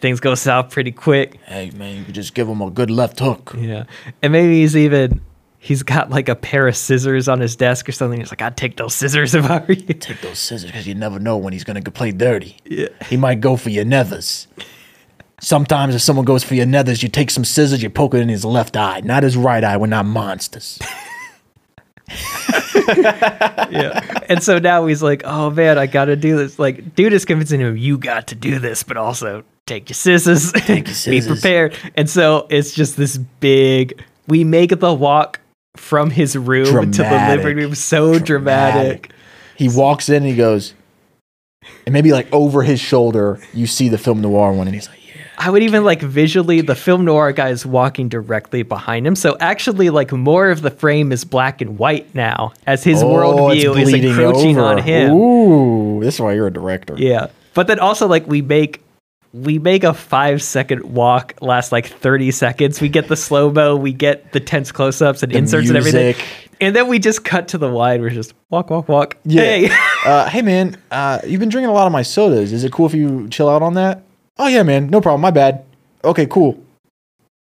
Things go south pretty quick." Hey man, you could just give him a good left hook. Yeah, and maybe he's even he's got like a pair of scissors on his desk or something. He's like, "I'd take those scissors if I were you." Take those scissors because you never know when he's gonna play dirty. Yeah, He might go for your nethers. Sometimes if someone goes for your nethers, you take some scissors, you poke it in his left eye, not his right eye. We're not monsters. yeah. And so now he's like, "Oh man, I got to do this." Like, dude is convincing him, "You got to do this, but also take your scissors, Take your be prepared." And so it's just this big. We make the walk from his room to the living room so dramatic. He walks in and he goes, and maybe like over his shoulder, you see the film noir one, and he's like, "Yeah." I would even like visually the film noir guy is walking directly behind him. So actually like more of the frame is black and white now as his Oh, worldview is encroaching over. on him. Ooh, this is why you're a director. Yeah. But then also like we make we make a five second walk last like 30 seconds. We get the slow mo, we get the tense close ups and The inserts and everything. And then we just cut to the wide. We're just walk, walk, walk. Yeah. Hey. uh, hey man, uh, you've been drinking a lot of my sodas. Is it cool if you chill out on that? Oh yeah, man, no problem. My bad. Okay, cool.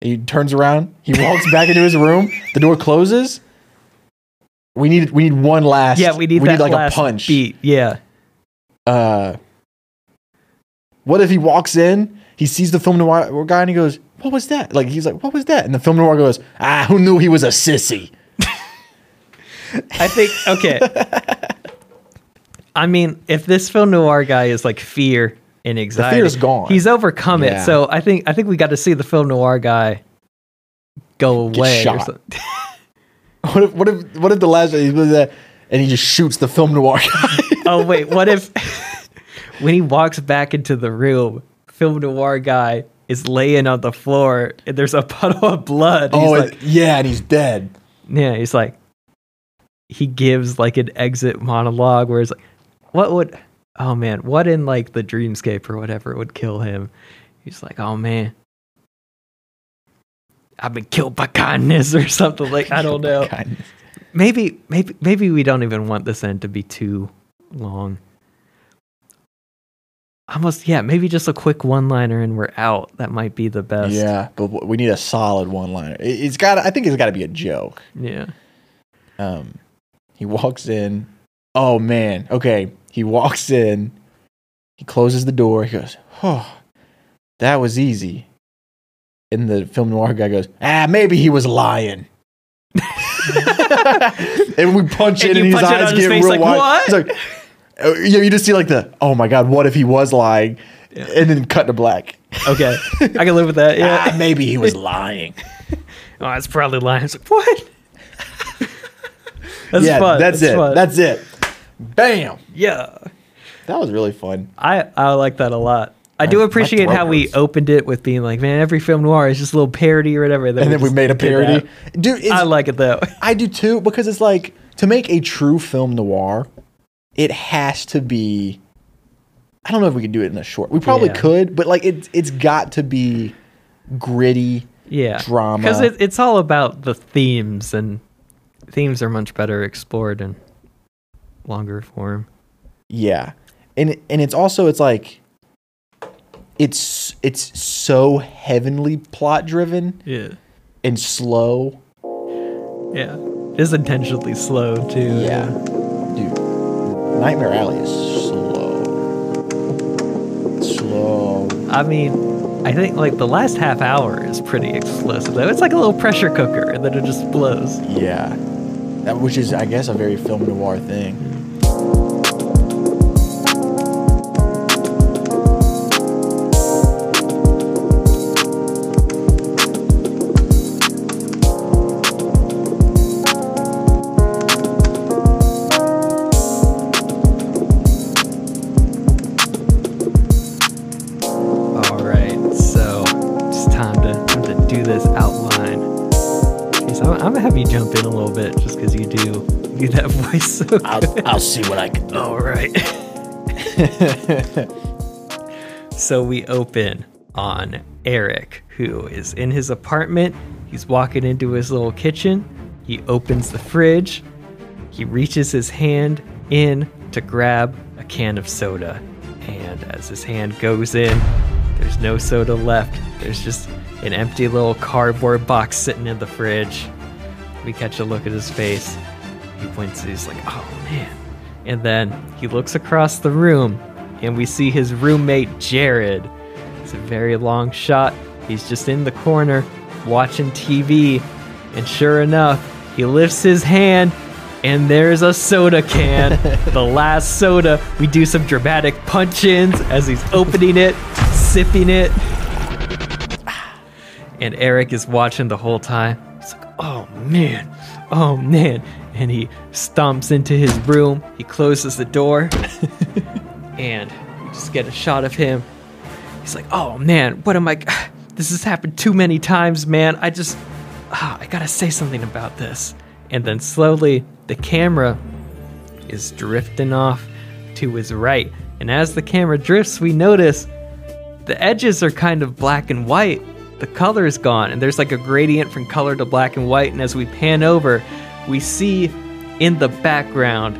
He turns around. He walks back into his room. The door closes. We need we need one last. yeah, we need we need like a punch. beat. Yeah. Uh, what if he walks in? He sees the film noir guy and he goes, "What was that?" Like he's like, "What was that?" And the film noir goes, "Ah, who knew he was a sissy?" I think okay. I mean, if this film noir guy is like fear and anxiety, fear's gone. He's overcome Yeah. it. So I think I think we got to see the film noir guy go away. Or shot. something. What if what if what if the last he was that and he just shoots the film noir guy? oh wait, what if when he walks back into the room, film noir guy is laying on the floor and there's a puddle of blood. Oh like, yeah, and he's dead. Yeah, he's like, he gives like an exit monologue where it's like, what would, oh man, what in like the dreamscape or whatever would kill him? He's like, oh man, I've been killed by kindness or something like I don't know. Maybe, maybe, maybe we don't even want this end to be too long. Almost, yeah, maybe just a quick one-liner and we're out. That might be the best. Yeah, but we need a solid one liner. It, it's got. I think it's got to be a joke. yeah. Um, he walks in. Oh man. Okay. He walks in. He closes the door. He goes, "Oh, that was easy." And the film noir guy goes, "Ah, maybe he was lying." and we punch And it, and his punch it eyes his get real like, wide. "What?" Oh, yeah, you just see like the, oh my god, what if he was lying? Yeah. And then cut to black. Okay, I can live with that. Yeah. Ah, maybe he was lying. Oh, it's probably lying. It's like, what? that's yeah, fun. that's, it. fun. That's it. Bam. yeah. That was really fun. I I like that a lot. I do appreciate how we opened it with being like, man, every film noir is just a little parody or whatever. And then we made a parody. Dude, I like it though. I do too because it's like to make a true film noir, it has to be. I don't know if we could do it in a short. We probably Yeah. could, but like it's it's got to be gritty. Yeah, Drama. because it, it's all about the themes, and themes are much better explored in longer form. Yeah, and and it's also it's like it's it's so heavenly plot driven Yeah, and slow. yeah, it's intentionally slow too. Yeah, dude, Nightmare Alley is slow, slow. I mean, I think like the last half hour is pretty explosive though. It's like a little pressure cooker, and then it just blows. Yeah, that which is I guess a very film noir thing. I'll, I'll see what I can do. All right. so we open on Eric, who is in his apartment. He's walking into his little kitchen. He opens the fridge. He reaches his hand in to grab a can of soda. And as his hand goes in, there's no soda left. There's just an empty little cardboard box sitting in the fridge. We catch a look at his face. He points, he's like, oh man. And then he looks across the room and we see his roommate, Jared. It's a very long shot. He's just in the corner watching TV. And sure enough, he lifts his hand and there's a soda can. the last soda. We do some dramatic punch ins as he's opening it, sipping it. And Eric is watching the whole time. He's like, oh man, oh man. And he stomps into his room. He closes the door. and we just get a shot of him. He's like, oh man, what am I. This has happened too many times, man. I just. ah, I gotta say something about this. And then slowly, the camera is drifting off to his right. And as the camera drifts, we notice the edges are kind of black and white. The color is gone, and there's like a gradient from color to black and white. And as we pan over, we see in the background,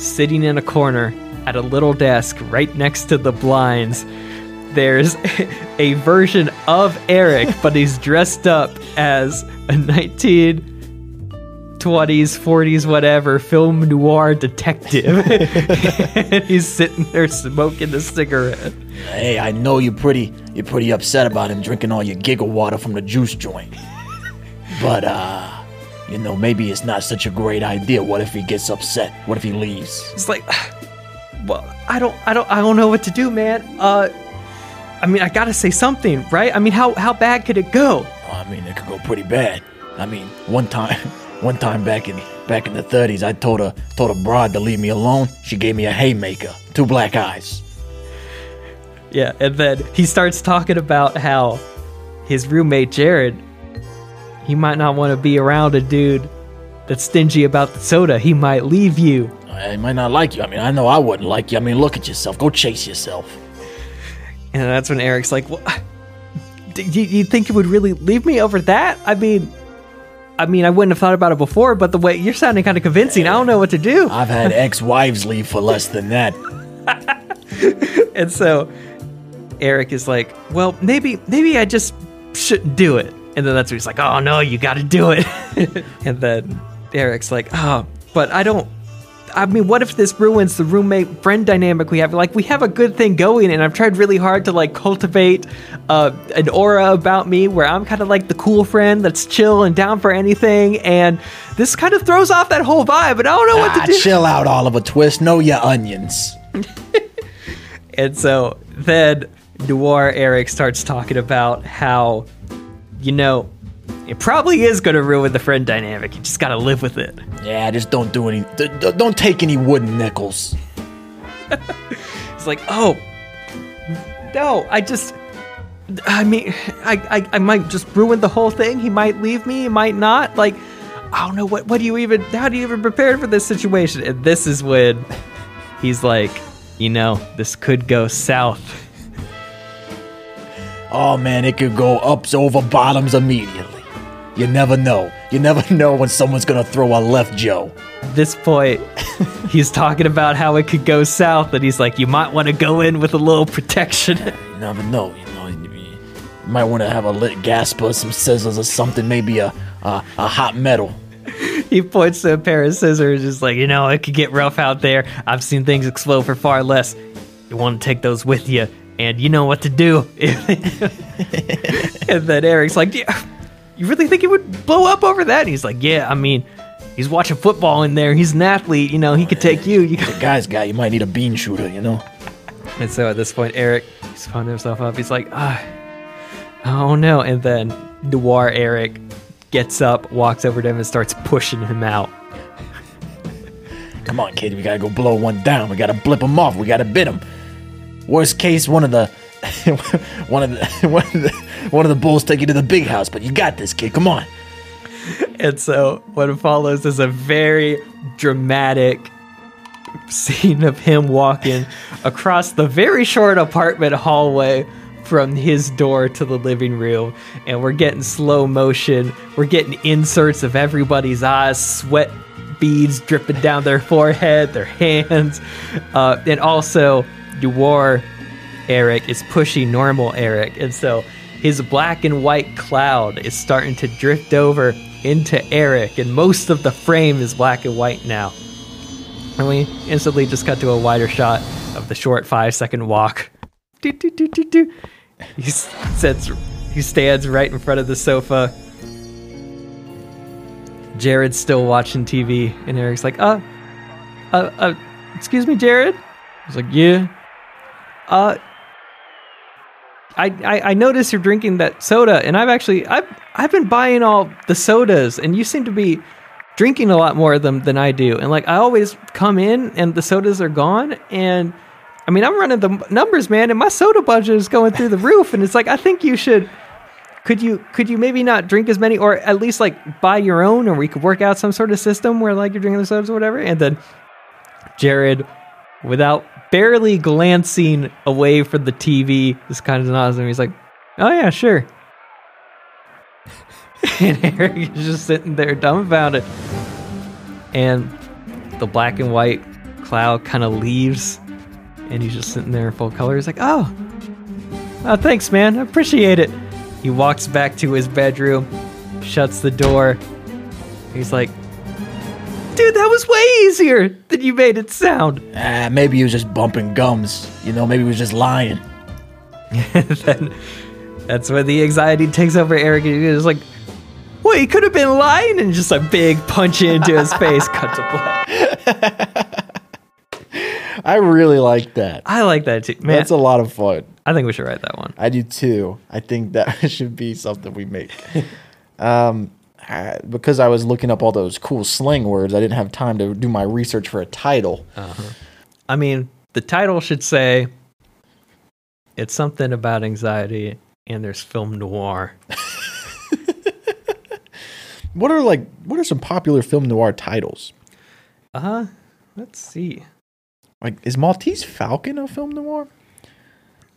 sitting in a corner at a little desk right next to the blinds, there's a version of Eric, but he's dressed up as a 1920s, 40s, whatever film noir detective. and he's sitting there smoking a cigarette. Hey, I know you're pretty you're pretty upset about him drinking all your giggle water from the juice joint. But uh you know, maybe it's not such a great idea. What if he gets upset? What if he leaves? It's like, well, I don't, I don't, I don't know what to do, man. Uh, I mean, I gotta say something, right? I mean, how how bad could it go? I mean, it could go pretty bad. I mean, one time, one time back in back in the 30s, I told a told a broad to leave me alone. She gave me a haymaker, two black eyes. Yeah, and then he starts talking about how his roommate Jared, he might not want to be around a dude that's stingy about the soda. He might leave you. I might not like you. I mean, I know I wouldn't like you. I mean, look at yourself. Go chase yourself. And that's when Eric's like, "Well, do you, you think you would really leave me over that? I mean, I mean, I wouldn't have thought about it before, but the way you're sounding kind of convincing, I don't know what to do." I've had ex-wives leave for less than that. And so Eric is like, "Well, maybe maybe I just shouldn't do it." And then that's when he's like, "Oh no, you got to do it." and then Eric's like, "Oh, but I don't I mean, what if this ruins the roommate friend dynamic we have? Like, we have a good thing going, and I've tried really hard to like cultivate uh, an aura about me where I'm kind of like the cool friend that's chill and down for anything. And this kind of throws off that whole vibe, and I don't know what Ah, to do. chill out, Oliver Twist. Know your onions. And so then Noir Eric starts talking about how, you know, it probably is going to ruin the friend dynamic. You just got to live with it. Yeah, just don't do any. Don't take any wooden nickels. It's like, oh, no, I just, I mean, I, I, I might just ruin the whole thing. He might leave me, he might not. Like, I don't know what. What do you even? How do you even prepare for this situation? And this is when he's like, you know, this could go south. Oh man, it could go ups over bottoms immediately. You never know. You never know when someone's gonna throw a left Joe. At this point, he's talking about how it could go south, and he's like, you might want to go in with a little protection. You never know. You know, you, might want to have a lit gasper, some scissors, or something. Maybe a a, a hot metal. he points to a pair of scissors, just like, you know, it could get rough out there. I've seen things explode for far less. You want to take those with you, and you know what to do. and then Eric's like, yeah, you really think it would blow up over that? And he's like, yeah, I mean, he's watching football in there. He's an athlete. You know, he could take you. you The guy's guy, you might need a bean shooter. You know. and so at this point, Eric, he's pulling himself up. He's like, ah, oh no. And then Noir Eric gets up, walks over to him, and starts pushing him out. Come on, kid. We gotta go blow one down. We gotta blip him off. We gotta bit him. Worst case, one of the, one of the, one of the, one of the bulls take you to the big house. But you got this, kid. Come on. And so what follows is a very dramatic scene of him walking across the very short apartment hallway from his door to the living room. And we're getting slow motion. We're getting inserts of everybody's eyes, sweat beads dripping down their forehead, their hands. Uh, and also, Noir Eric is pushing normal Eric. And so his black and white cloud is starting to drift over into Eric, and most of the frame is black and white now. And we instantly just cut to a wider shot of the short five second walk. Do, do, do, do, do. He sits, he stands right in front of the sofa. Jared's still watching TV, and Eric's like, uh, uh, uh, excuse me, Jared? He's like, yeah. Uh, I, I I noticed you're drinking that soda, and I've actually I've I've been buying all the sodas, and you seem to be drinking a lot more of them than I do. And like I always come in, and the sodas are gone, and I mean I'm running the numbers, man, and my soda budget is going through the roof, and it's like I think you should. Could you could you maybe not drink as many, or at least like buy your own, or we could work out some sort of system where like you're drinking the sodas or whatever, and then Jared, without barely glancing away from the TV, just kind of nods and he's like, "Oh yeah, sure." and Eric is just sitting there dumbfounded, and the black and white cloud kind of leaves, and he's just sitting there in full color. He's like, "Oh, oh, thanks, man. I appreciate it." He walks back to his bedroom, shuts the door. He's like, Dude, that was way easier than you made it sound. Ah, maybe he was just bumping gums. You know, maybe he was just lying. Then that's where the anxiety takes over Eric and he's like, What Well, he could have been lying and just a big punch into his face, cut to black. I really like that. I like that too, man. That's a lot of fun. I think we should write that one. I do too. I think that should be something we make. um, I- because I was looking up all those cool slang words, I didn't have time to do my research for a title. I mean, the title should say it's something about anxiety, and there's film noir. What are like? What are some popular film noir titles? Uh, huh. let's see. Like, is Maltese Falcon a film noir?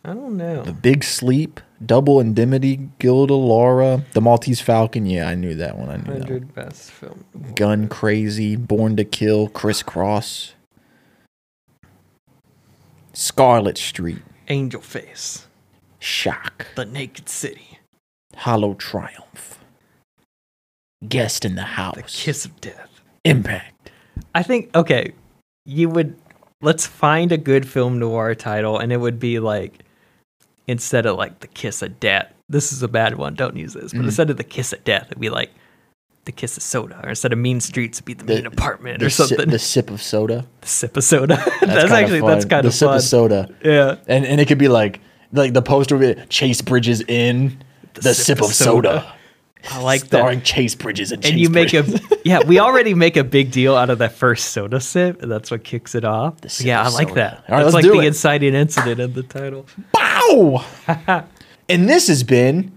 I don't know. The Big Sleep, Double Indemnity, Gilda Laura, The Maltese Falcon. Yeah, I knew that one. I knew that. One. Best film. Gun Crazy, Born to Kill, Crisscross, Scarlet Street, Angel Face, Shock, The Naked City, Hollow Triumph, Guest in the House, The Kiss of Death. Impact. I think okay, you would let's find a good film noir title, and it would be like instead of like The Kiss of Death. This is a bad one. Don't use this. But Mm-hmm. instead of The Kiss of Death, it'd be like The Kiss of Soda, or instead of Mean Streets, it'd be The, The- Mean Apartment The or si- something. the sip of soda. the Sip of Soda. That's, kinda actually that's fun. kind the of sip of soda. Yeah. And and it could be like like the poster would be Chase Bridges in the, sip, of soda. I like starring that. Chase Bridges and, And Chase you make Bridges. a yeah. We already make a big deal out of that first soda sip, and that's what kicks it off. sip yeah, I like soda. that. All right, that's like the it. inciting incident in the title. Bow! and this has been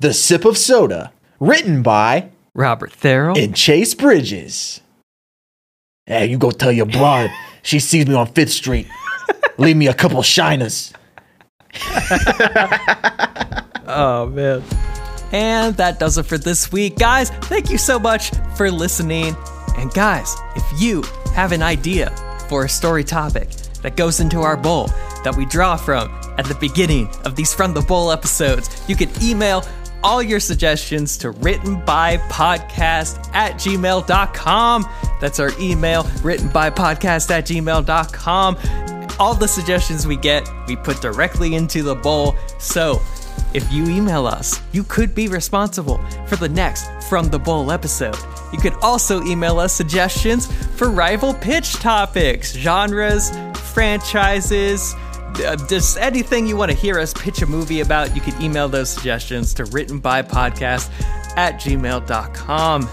The Sip of Soda, written by Robert Therrell. and Chase Bridges. Hey, you go tell your broad she sees me on Fifth Street. Leave me a couple shiners. oh man. And that does it for this week. Guys, thank you so much for listening. And guys, if you have an idea for a story topic that goes into our bowl that we draw from at the beginning of these From the Bowl episodes, you can email all your suggestions to written by podcast at gmail.com. That's our email, written by podcast at gmail.com. All the suggestions we get, we put directly into the bowl. So if you email us, you could be responsible for the next From the Bowl episode. You could also email us suggestions for rival pitch topics, genres, franchises, uh, just anything you want to hear us pitch a movie about. You can email those suggestions to writtenbypodcast at gmail.com.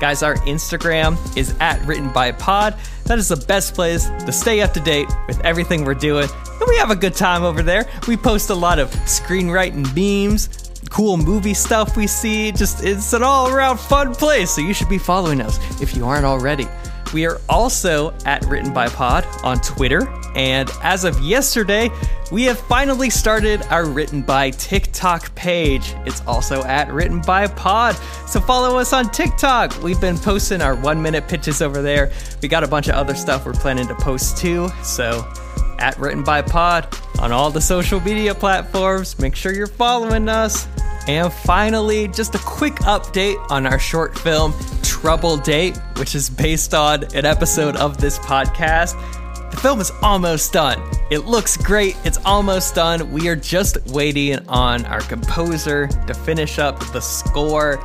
Guys, our Instagram is at written by pod. That is the best place to stay up to date with everything we're doing. And we have a good time over there. We post a lot of screenwriting memes, cool movie stuff we see. Just it's an all around fun place. So you should be following us if you aren't already. We are also at Written by Pod on Twitter, and as of yesterday, we have finally started our Written by TikTok page. It's also at Written by Pod, so follow us on TikTok. We've been posting our one minute pitches over there. We got a bunch of other stuff we're planning to post too, so at Written by Pod on all the social media platforms. Make sure you're following us. And finally, just a quick update on our short film, Trouble Date, which is based on an episode of this podcast. The film is almost done. It looks great. It's almost done. We are just waiting on our composer to finish up the score.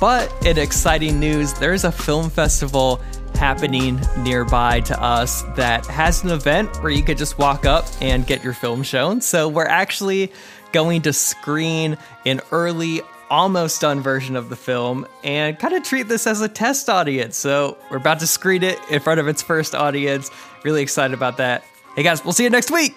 But in exciting news, there's a film festival happening nearby to us that has an event where you could just walk up and get your film shown. So we're actually going to screen an early, almost done version of the film and kind of treat this as a test audience. So we're about to screen it in front of its first audience. Really excited about that. Hey guys, we'll see you next week.